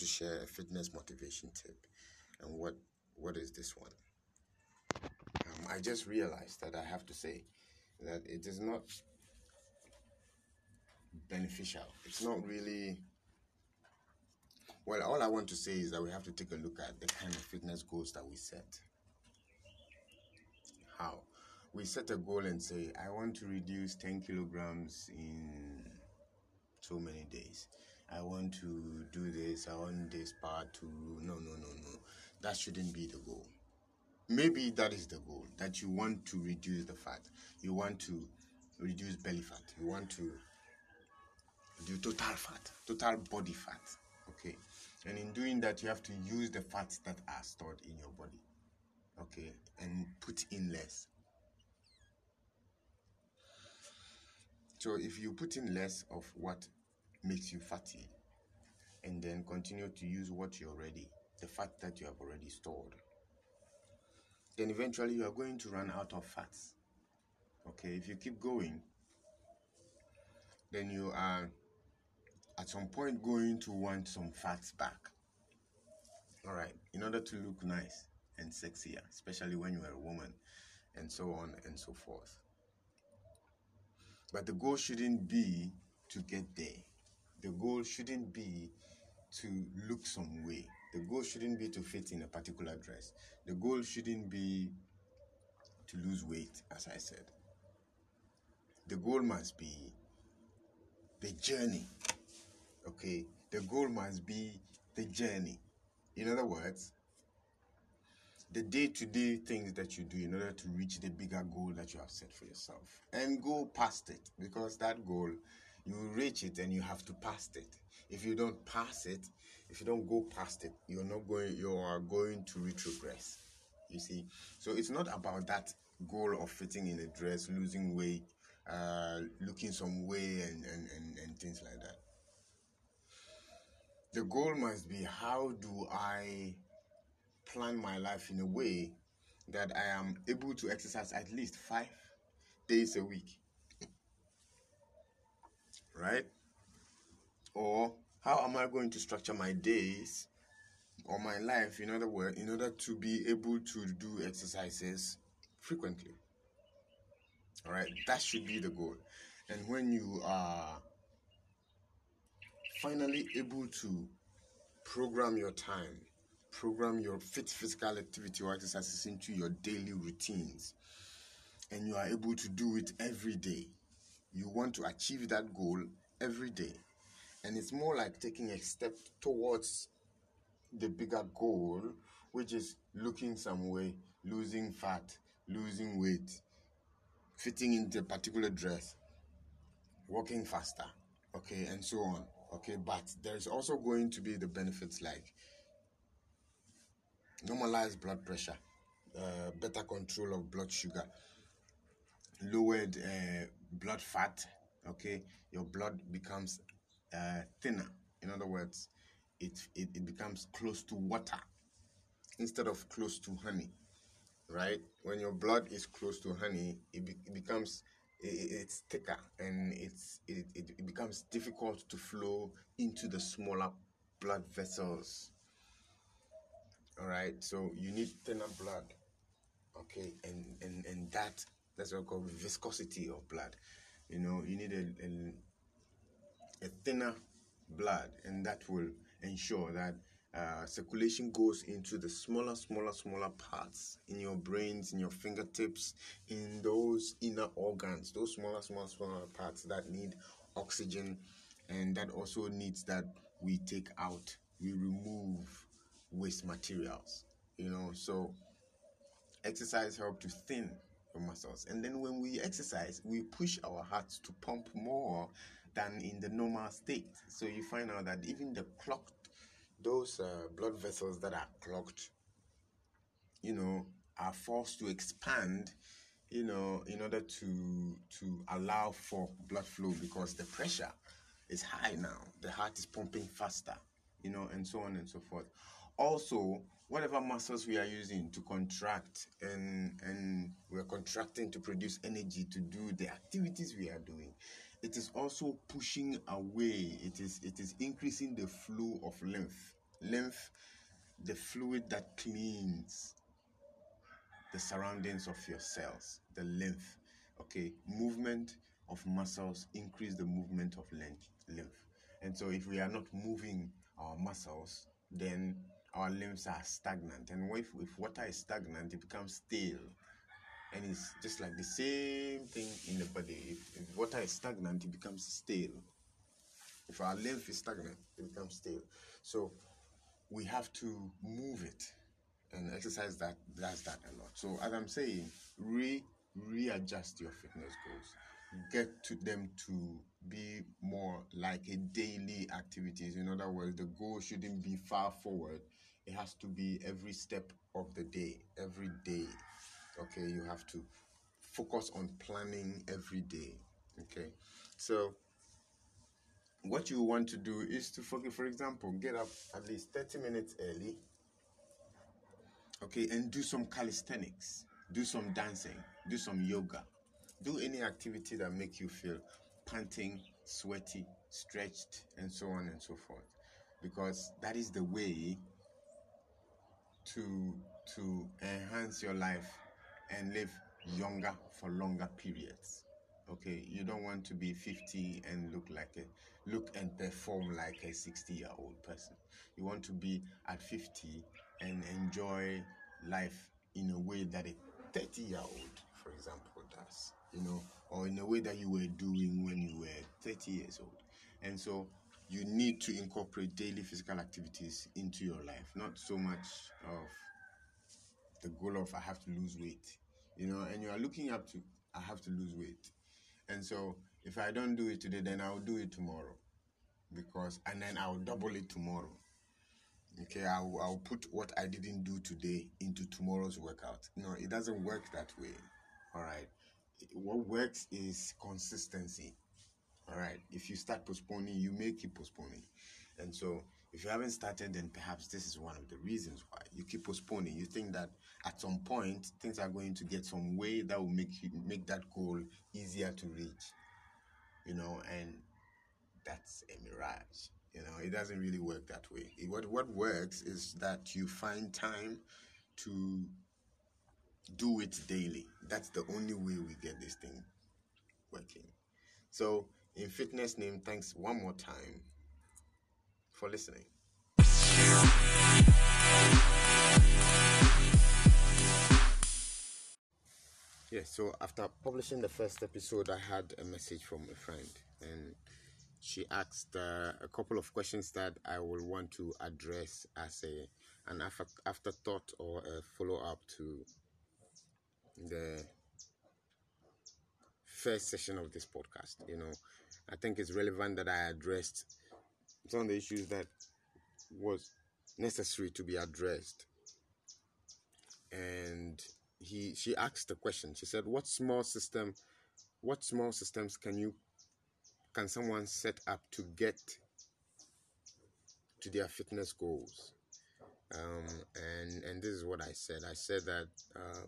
to share a fitness motivation tip. And what what is this one? Um, I just realized that I have to say that it is not beneficial. It's not really. Well, all I want to say is that we have to take a look at the kind of fitness goals that we set. How? We set a goal and say, I want to reduce 10 kilograms in so many days. I want to do this, I want this part to. No, no, no, no. That shouldn't be the goal. Maybe that is the goal that you want to reduce the fat. You want to reduce belly fat. You want to do total fat, total body fat. Okay. And in doing that, you have to use the fats that are stored in your body. Okay. And put in less. So if you put in less of what makes you fatty and then continue to use what you already, the fat that you have already stored, then eventually you are going to run out of fats. Okay, if you keep going, then you are at some point going to want some fats back. All right, in order to look nice and sexier, especially when you are a woman, and so on and so forth. But the goal shouldn't be to get there. The goal shouldn't be to look some way. The goal shouldn't be to fit in a particular dress. The goal shouldn't be to lose weight, as I said. The goal must be the journey. Okay? The goal must be the journey. In other words, the day to day things that you do in order to reach the bigger goal that you have set for yourself and go past it because that goal you reach it and you have to pass it. If you don't pass it if you don't go past it you're not going you are going to retrogress you see. So it's not about that goal of fitting in a dress losing weight uh, looking some way and, and, and, and things like that. The goal must be how do i plan my life in a way that I am able to exercise at least five days a week. Right? Or how am I going to structure my days or my life, in other words, in order to be able to do exercises frequently? All right, that should be the goal. And when you are finally able to program your time program your fit physical activity or exercises into your daily routines and you are able to do it every day you want to achieve that goal every day. And it's more like taking a step towards the bigger goal which is looking some way losing fat losing weight fitting into a particular dress walking faster okay and so on okay. But there's also going to be the benefits like normalized blood pressure, uh, better control of blood sugar, lowered uh, blood fat. Okay, your blood becomes uh, thinner. In other words, it, it, it becomes close to water instead of close to honey. Right? When your blood is close to honey, it, be, it becomes it, it's thicker and it's it, it, it becomes difficult to flow into the smaller blood vessels all right so you need thinner blood okay and and and that that's what we call viscosity of blood. You know you need a, a, a thinner blood and that will ensure that uh, circulation goes into the smaller smaller smaller parts in your brains in your fingertips in those inner organs those smaller smaller smaller parts that need oxygen. And that also needs that we take out we remove waste materials you know. So exercise help to thin muscles. And then when we exercise we push our hearts to pump more than in the normal state. So you find out that even the clogged those uh, blood vessels that are clogged you know are forced to expand you know in order to to allow for blood flow because the pressure is high now. The heart is pumping faster you know and so on and so forth also whatever muscles we are using to contract and and we're contracting to produce energy to do the activities we are doing it is also pushing away it is it is increasing the flow of lymph lymph the fluid that cleans the surroundings of your cells the lymph okay? Movement of muscles increase the movement of lymph. And so if we are not moving our muscles then our limbs are stagnant and if, if water is stagnant it becomes stale. And it's just like the same thing in the body. If, if water is stagnant it becomes stale. If our lymph is stagnant it becomes stale. So we have to move it and exercise that does that a lot. So as i'm saying re readjust your fitness goals get to them to be more like a daily activities. In other words the goal shouldn't be far forward. It has to be every step of the day every day. Okay you have to focus on planning every day. Okay so what you want to do is to for example get up at least 30 minutes early okay and do some calisthenics do some dancing do some yoga do any activity that make you feel panting sweaty stretched and so on and so forth. Because that is the way to to enhance your life and live younger for longer periods. Okay you don't want to be 50 and look like a look and perform like a 60 year old person. You want to be at 50 and enjoy life in a way that a 30 year old for example does you know or in a way that you were doing when you were 30 years old and so you need to incorporate daily physical activities into your life not so much of the goal of i have to lose weight you know and you are looking up to i have to lose weight and so if I don't do it today, then I'll do it tomorrow. Because and then I'll double it tomorrow. Okay, I'll, I'll put what I didn't do today into tomorrow's workout. No, it doesn't work that way. All right. What works is consistency. All right. If you start postponing, you may keep postponing. And so if you haven't started, then perhaps this is one of the reasons why you keep postponing. You think that at some point things are going to get some way that will make you make that goal easier to reach. You know, and that's a mirage. You know, it doesn't really work that way. It, what what works is that you find time to do it daily. That's the only way we get this thing working. So, in fitness name, thanks one more time for listening. Yeah, so after publishing the first episode, I had a message from a friend, and she asked uh, a couple of questions that I will want to address as a an after, afterthought or a follow up to the first session of this podcast. You know, I think it's relevant that I addressed some of the issues that was necessary to be addressed. And he she asked the question. She said, "What small system, what small systems can you can someone set up to get to their fitness goals?" Um, and and this is what I said. I said that uh,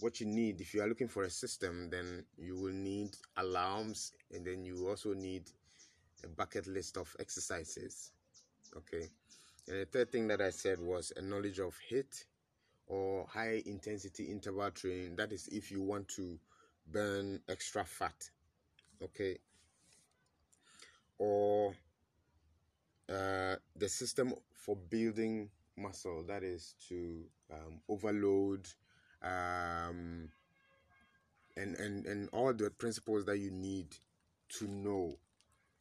what you need if you are looking for a system, then you will need alarms, and then you also need a bucket list of exercises. Okay. And the third thing that I said was a knowledge of HIIT or high intensity interval training. That is if you want to burn extra fat. Okay. Or uh, the system for building muscle. That is to um, overload um, and, and, and all the principles that you need to know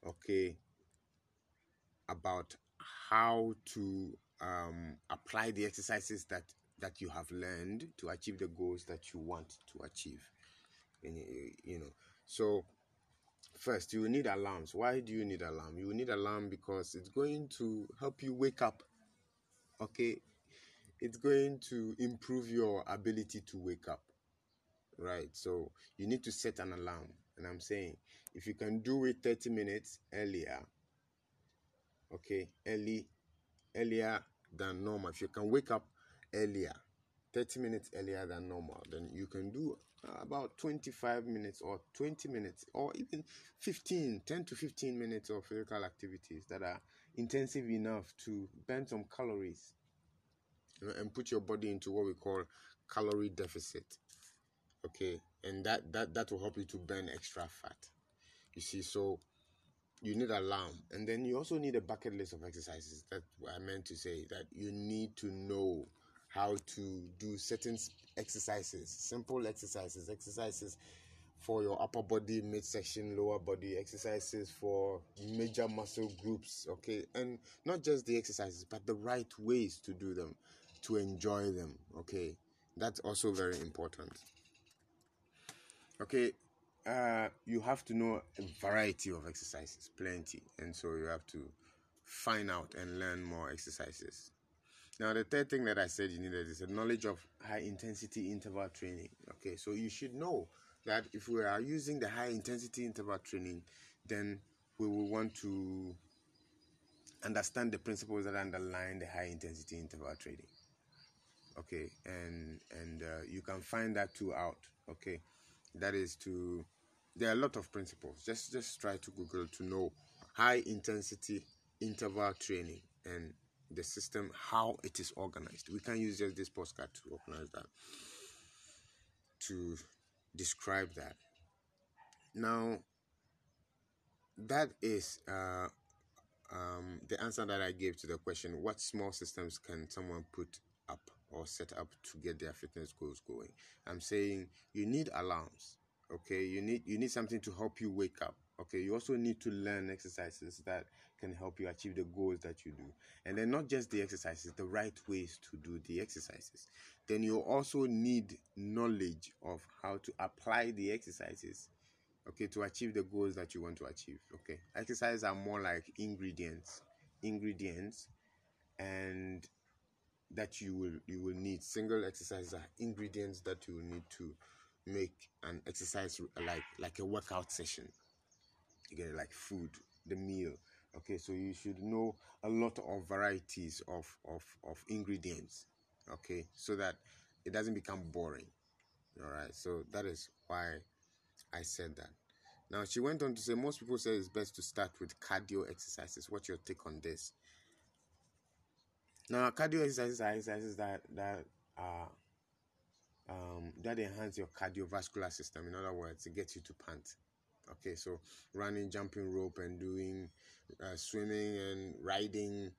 okay, about how to um, apply the exercises that that you have learned to achieve the goals that you want to achieve. And, you know, so first you need alarms. Why do you need alarm? You need alarm because it's going to help you wake up. Okay, it's going to improve your ability to wake up. Right, so you need to set an alarm and I'm saying if you can do it 30 minutes earlier, okay, early, earlier than normal, if you can wake up earlier, 30 minutes earlier than normal, then you can do about 25 minutes or 20 minutes or even 15, 10 to 15 minutes of physical activities that are intensive enough to burn some calories and put your body into what we call calorie deficit okay? And that that that will help you to burn extra fat you see? So you need a alarm. And then you also need a bucket list of exercises. That i meant to say that you need to know how to do certain exercises simple exercises exercises for your upper body midsection lower body exercises for major muscle groups okay? And not just the exercises but the right ways to do them to enjoy them okay? That's also very important. Okay uh, you have to know a variety of exercises plenty and so you have to find out and learn more exercises. Now the third thing that i said you needed is a knowledge of high intensity interval training okay? So you should know that if we are using the high intensity interval training then we will want to understand the principles that underline the high intensity interval training okay and and uh, you can find that too out okay? That is to there are a lot of principles. Just just try to google to know high intensity interval training and the system how it is organized. We can use just this postcard to organize that to describe that. Now that is uh, um, the answer that i gave to the question what small systems can someone put up or set up to get their fitness goals going. I'm saying you need alarms. Okay, you need you need something to help you wake up. Okay, you also need to learn exercises that can help you achieve the goals that you do. And then not just the exercises, the right ways to do the exercises. Then you also need knowledge of how to apply the exercises okay to achieve the goals that you want to achieve okay exercises are more like ingredients ingredients and that you will you will need single exercises are ingredients that you will need to make an exercise like like a workout session. You get it, like food the meal. Okay so you should know a lot of varieties of of of ingredients okay? So that it doesn't become boring all right so that is why i said that. Now she went on to say most people say it's best to start with cardio exercises. What's your take on this now, cardio exercises are exercises that that are um, that enhance your cardiovascular system. In other words, it gets you to pant. Okay, so running, jumping rope, and doing uh, swimming and riding,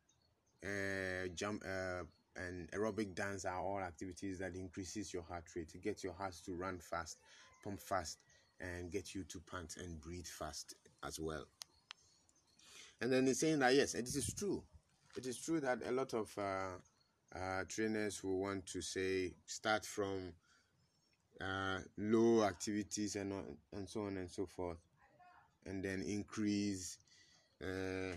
uh, jump uh, and aerobic dance are all activities that increases your heart rate. It gets your heart to run fast, pump fast, and get you to pant and breathe fast as well. And then he's saying that yes, and this is true it is true that a lot of uh, uh, trainers will want to say start from uh, low activities and and so on and so forth, and then increase. Uh,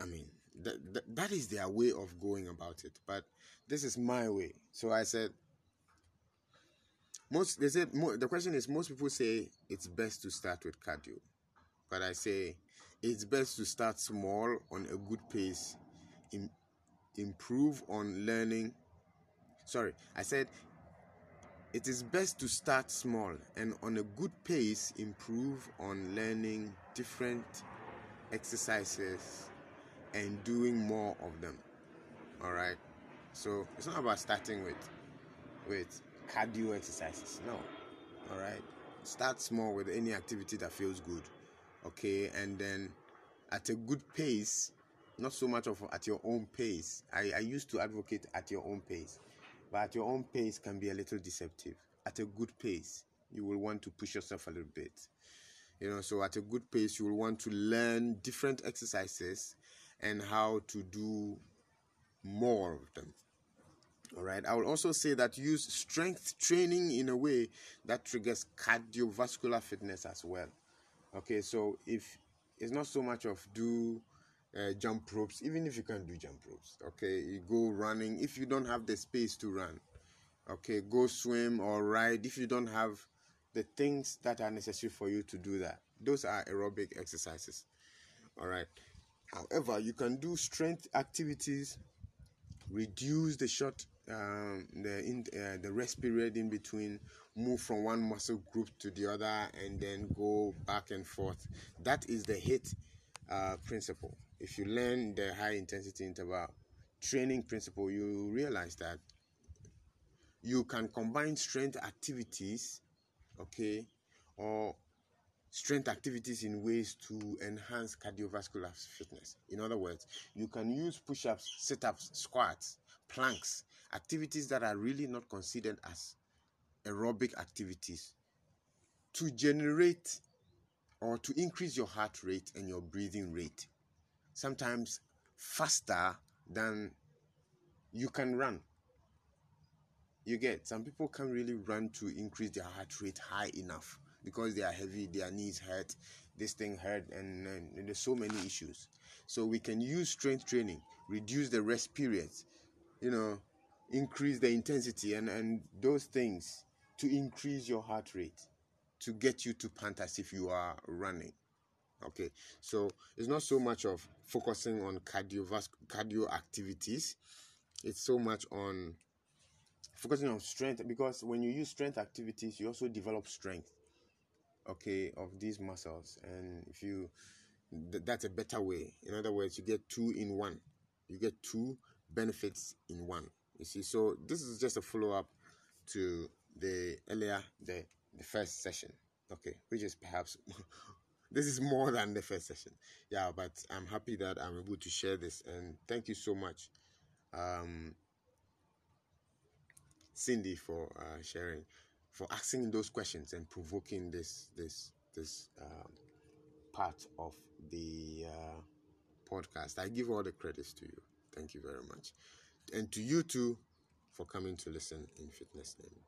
I mean, that, that that is their way of going about it. But this is my way. So I said. Most they said the question is most people say it's best to start with cardio, but I say it's best to start small on a good pace Im- improve on learning. Sorry, I said it is best to start small and on a good pace improve on learning different exercises and doing more of them. All right. So it's not about starting with with cardio exercises. No. All right. Start small with any activity that feels good. Okay, and then at a good pace not so much of at your own pace. I, I used to advocate at your own pace, but at your own pace can be a little deceptive. At a good pace, you will want to push yourself a little bit. You know, so at a good pace, you will want to learn different exercises and how to do more of them. All right. I will also say that use strength training in a way that triggers cardiovascular fitness as well. Okay, so if it's not so much of do uh, jump ropes, even if you can't do jump ropes. Okay, you go running if you don't have the space to run. Okay, go swim or ride if you don't have the things that are necessary for you to do that. Those are aerobic exercises. All right. However, you can do strength activities, reduce the short um, the in, uh, the rest period in between, move from one muscle group to the other, and then go back and forth. That is the HIIT uh, principle. If you learn the high intensity interval training principle, you realize that you can combine strength activities, okay, or strength activities in ways to enhance cardiovascular fitness. In other words, you can use push ups, sit ups, squats, planks, activities that are really not considered as aerobic activities to generate or to increase your heart rate and your breathing rate. Sometimes faster than you can run. You get some people can't really run to increase their heart rate high enough because they are heavy, their knees hurt, this thing hurt, and, and there's so many issues. So we can use strength training, reduce the rest periods, you know, increase the intensity and, and those things to increase your heart rate to get you to pant as if you are running. Okay, so it's not so much of focusing on cardiovascular cardio activities, it's so much on focusing on strength because when you use strength activities, you also develop strength okay of these muscles. And if you th- that's a better way. In other words you get two in one. You get two benefits in one you see. So this is just a follow-up to the earlier the the first session okay which is perhaps this is more than the first session yeah but i'm happy that i'm able to share this and thank you so much um cindy for uh, sharing for asking those questions and provoking this this this um, part of the uh, podcast. I give all the credits to you. Thank you very much, and to you too for coming to listen in fitness name.